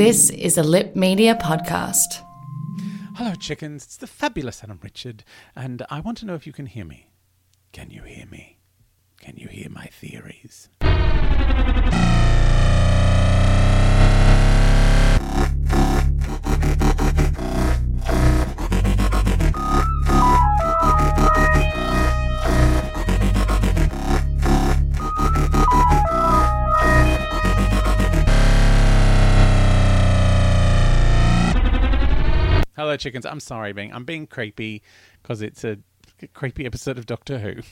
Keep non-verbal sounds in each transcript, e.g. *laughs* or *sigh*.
This is a Lip Media podcast. Hello, chickens. It's the fabulous Adam Richard, and I want to know if you can hear me. Can you hear me? Can you hear my theories? Hello, chickens. I'm sorry, being I'm being creepy because it's a creepy episode of Doctor Who.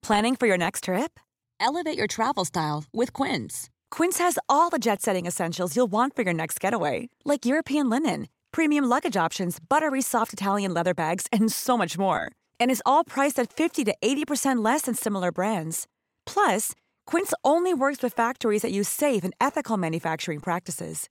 Planning for your next trip? Elevate your travel style with Quince. Quince has all the jet setting essentials you'll want for your next getaway, like European linen, premium luggage options, buttery soft Italian leather bags, and so much more. And is all priced at 50 to 80% less than similar brands. Plus, Quince only works with factories that use safe and ethical manufacturing practices.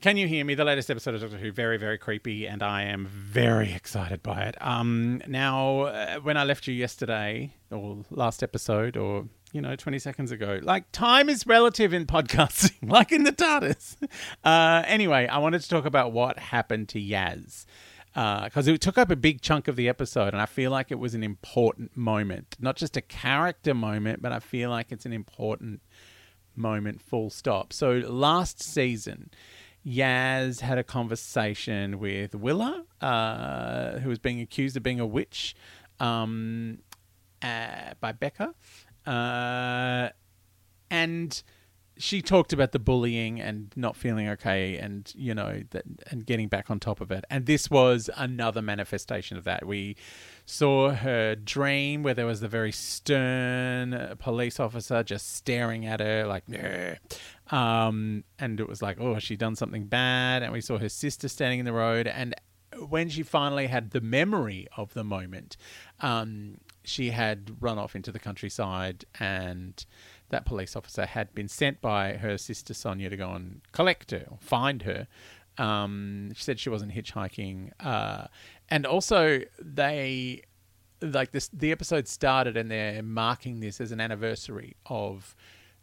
Can you hear me? The latest episode of Doctor Who, very, very creepy, and I am very excited by it. Um, now, uh, when I left you yesterday, or last episode, or you know, 20 seconds ago, like time is relative in podcasting, *laughs* like in the TARDIS. Uh, anyway, I wanted to talk about what happened to Yaz. Because it took up a big chunk of the episode, and I feel like it was an important moment. Not just a character moment, but I feel like it's an important moment, full stop. So last season, Yaz had a conversation with Willa, uh, who was being accused of being a witch um, uh, by Becka. Uh, and she talked about the bullying and not feeling okay and you know that and getting back on top of it. And this was another manifestation of that. We saw her dream where there was the very stern uh, police officer just staring at her like um and it was like oh she done something bad? And we saw her sister standing in the road. And when she finally had the memory of the moment um she had run off into the countryside and that police officer had been sent by her sister Sonya to go and collect her or find her. Um, she said she wasn't hitchhiking, uh, and also they like this. The episode started and they're marking this as an anniversary of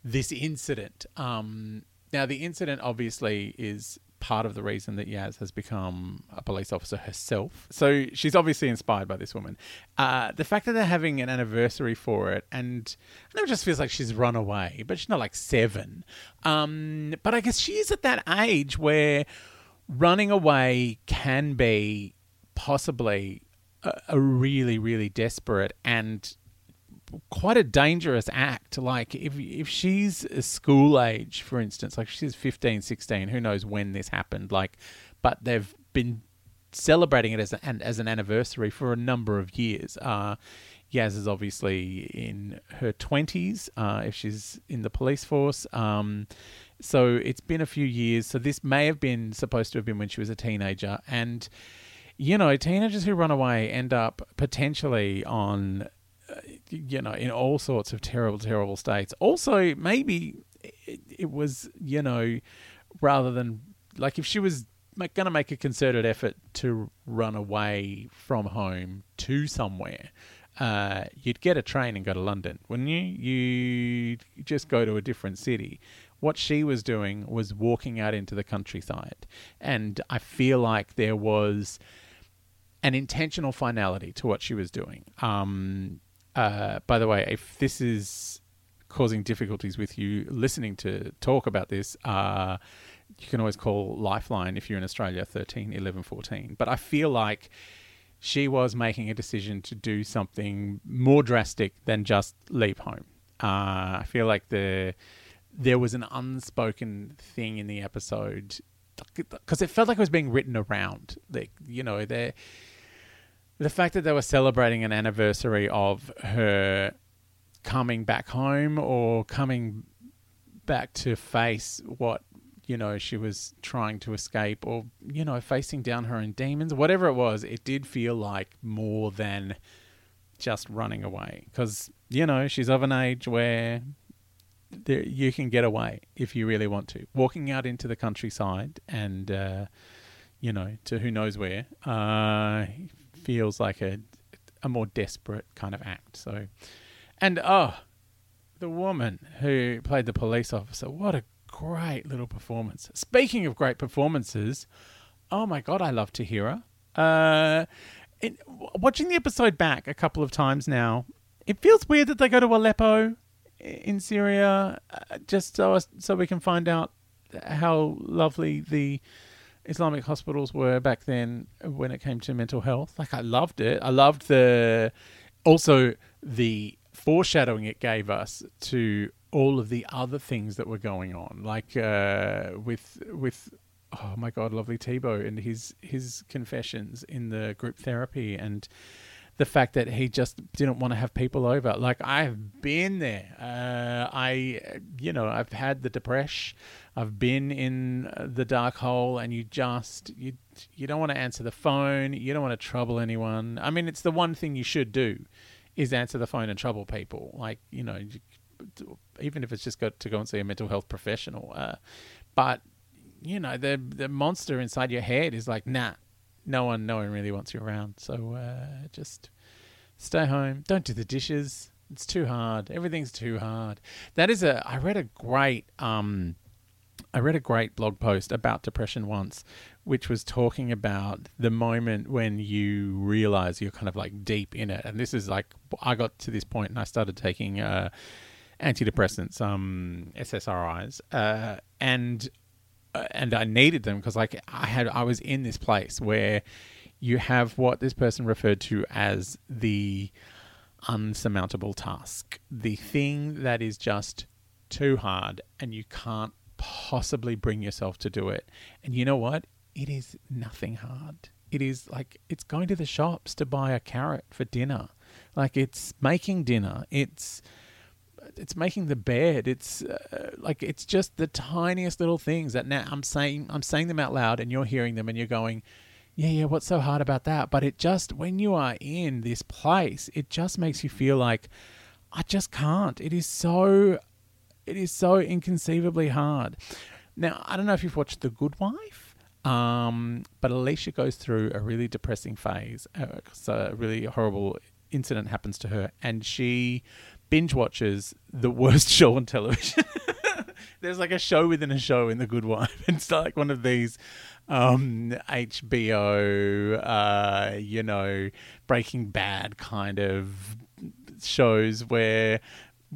this incident. Um, now, the incident obviously is part of the reason that Yaz has become a police officer herself. So she's obviously inspired by this woman. Uh, the fact that they're having an anniversary for it, and it just feels like she's run away, but she's not like seven. Um, but I guess she is at that age where running away can be possibly a, a really, really desperate and quite a dangerous act like if if she's a school age for instance like she's 15 16 who knows when this happened like but they've been celebrating it as an as an anniversary for a number of years uh Yaz is obviously in her 20s uh, if she's in the police force. Um, so it's been a few years. So this may have been supposed to have been when she was a teenager. And, you know, teenagers who run away end up potentially on you know, in all sorts of terrible, terrible states. Also, maybe it, it was, you know, rather than like if she was going to make a concerted effort to run away from home to somewhere, uh, you'd get a train and go to London, wouldn't you? You just go to a different city. What she was doing was walking out into the countryside. And I feel like there was an intentional finality to what she was doing. Um, uh, by the way, if this is causing difficulties with you listening to talk about this, uh, you can always call Lifeline if you're in Australia, 13 11 14. But I feel like she was making a decision to do something more drastic than just leave home. Uh, I feel like the there was an unspoken thing in the episode because it felt like it was being written around. Like you know, the the fact that they were celebrating an anniversary of her coming back home or coming back to face what you know she was trying to escape or you know facing down her own demons whatever it was it did feel like more than just running away. Because you know she's of an age where there, you can get away if you really want to. Walking out into the countryside and uh, you know to who knows where uh, feels like a a more desperate kind of act so and oh the woman who played the police officer what a great little performance. Speaking of great performances, oh my god, I love Tahira. Uh, watching the episode back a couple of times now, it feels weird that they go to Aleppo in Syria uh, just so so we can find out how lovely the Islamic hospitals were back then when it came to mental health. Like I loved it. I loved the also the foreshadowing it gave us to all of the other things that were going on, like uh, with with oh my god, lovely Tibo and his his confessions in the group therapy and the fact that he just didn't want to have people over. Like I've been there. Uh, I, you know, I've had the depression. I've been in the dark hole, and you just you you don't want to answer the phone. You don't want to trouble anyone. I mean, it's the one thing you should do, is answer the phone and trouble people. Like you know, even if it's just got to go and see a mental health professional. Uh, but you know, the the monster inside your head is like, nah, no one, no one really wants you around. So uh, just stay home. Don't do the dishes. It's too hard. Everything's too hard. That is a. I read a great. Um, I read a great blog post about depression once, which was talking about the moment when you realize you're kind of like deep in it. And this is like I got to this point and I started taking. Uh, antidepressants, um, SSRIs, uh, and Uh, and I needed them because like I had I was in this place where you have what this person referred to as the unsurmountable task, the thing that is just too hard and you can't possibly bring yourself to do it. And you know what? It is nothing hard. It is like it's going to the shops to buy a carrot for dinner. Like it's making dinner. It's it's making the bed. It's uh, like it's just the tiniest little things that now I'm saying I'm saying them out loud, and you're hearing them, and you're going, yeah, yeah. What's so hard about that? But it just when you are in this place, it just makes you feel like I just can't. It is so, it is so inconceivably hard. Now I don't know if you've watched The Good Wife. Um, but Alicia goes through a really depressing phase. Uh, a really horrible incident happens to her, and she binge watches the worst *laughs* show on television. *laughs* There's like a show within a show in The Good Wife. *laughs* It's like one of these um, HBO, uh, you know, Breaking Bad kind of shows where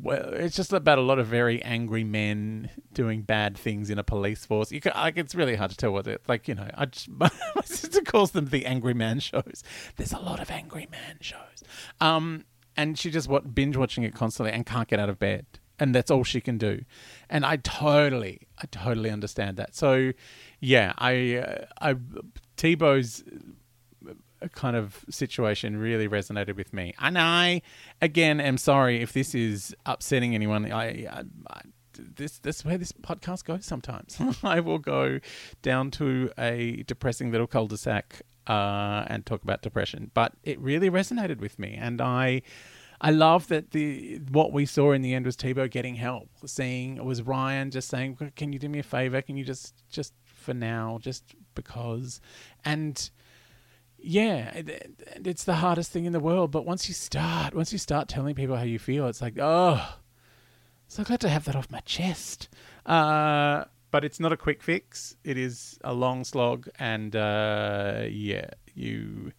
well, it's just about a lot of very angry men doing bad things in a police force. You can, like, it's really hard to tell what it like. You know, I just, my sister calls them the angry man shows. There's a lot of angry man shows. Um, and she just what binge watching it constantly and can't get out of bed. And that's all she can do. And i totally i totally understand that. So yeah i uh, i tibo's uh, kind of situation really resonated with me. And i again am sorry if this is upsetting anyone. I, I, I this this is where this podcast goes sometimes. *laughs* I will go down to a depressing little cul-de-sac uh, and talk about depression. But it really resonated with me, and I. I love that the what we saw in the end was Tibo getting help. Seeing it was Ryan just saying, "Can you do me a favor? Can you just just for now, just because?" And yeah, it, it's the hardest thing in the world. But once you start, once you start telling people how you feel, it's like, oh, So glad to have that off my chest. Uh, but it's not a quick fix. It is a long slog, and uh, yeah, you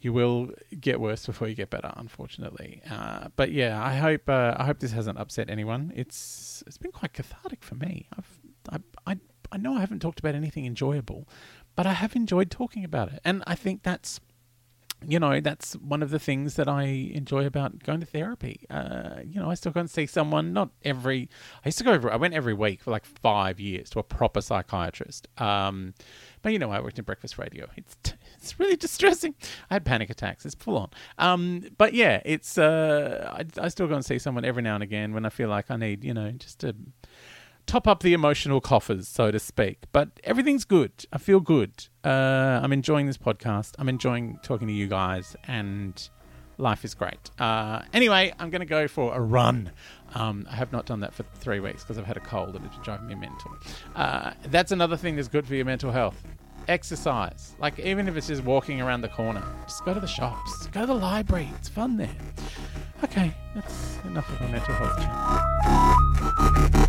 you will get worse before you get better, unfortunately. Uh, but yeah, I hope uh, I hope this hasn't upset anyone. It's it's been quite cathartic for me. I've I, I I know I haven't talked about anything enjoyable, but I have enjoyed talking about it, and I think that's you know that's one of the things that I enjoy about going to therapy. Uh, you know, I still go and see someone. Not every. I used to go. Every, I went every week for like five years to a proper psychiatrist. Um, but you know, I worked in breakfast radio. It's it's really *laughs* distressing. I had panic attacks. It's full on. Um, but yeah, it's. Uh, I, I still go and see someone every now and again when I feel like I need, you know, just to top up the emotional coffers, so to speak. But everything's good. I feel good. Uh, I'm enjoying this podcast. I'm enjoying talking to you guys, and life is great. Uh, anyway, I'm going to go for a run. Um, I have not done that for three weeks because I've had a cold and it's driving me mental. Uh, that's another thing that's good for your mental health. Exercise. Like, even if it's just walking around the corner, just go to the shops, go to the library. It's fun there. Okay, that's enough of my mental health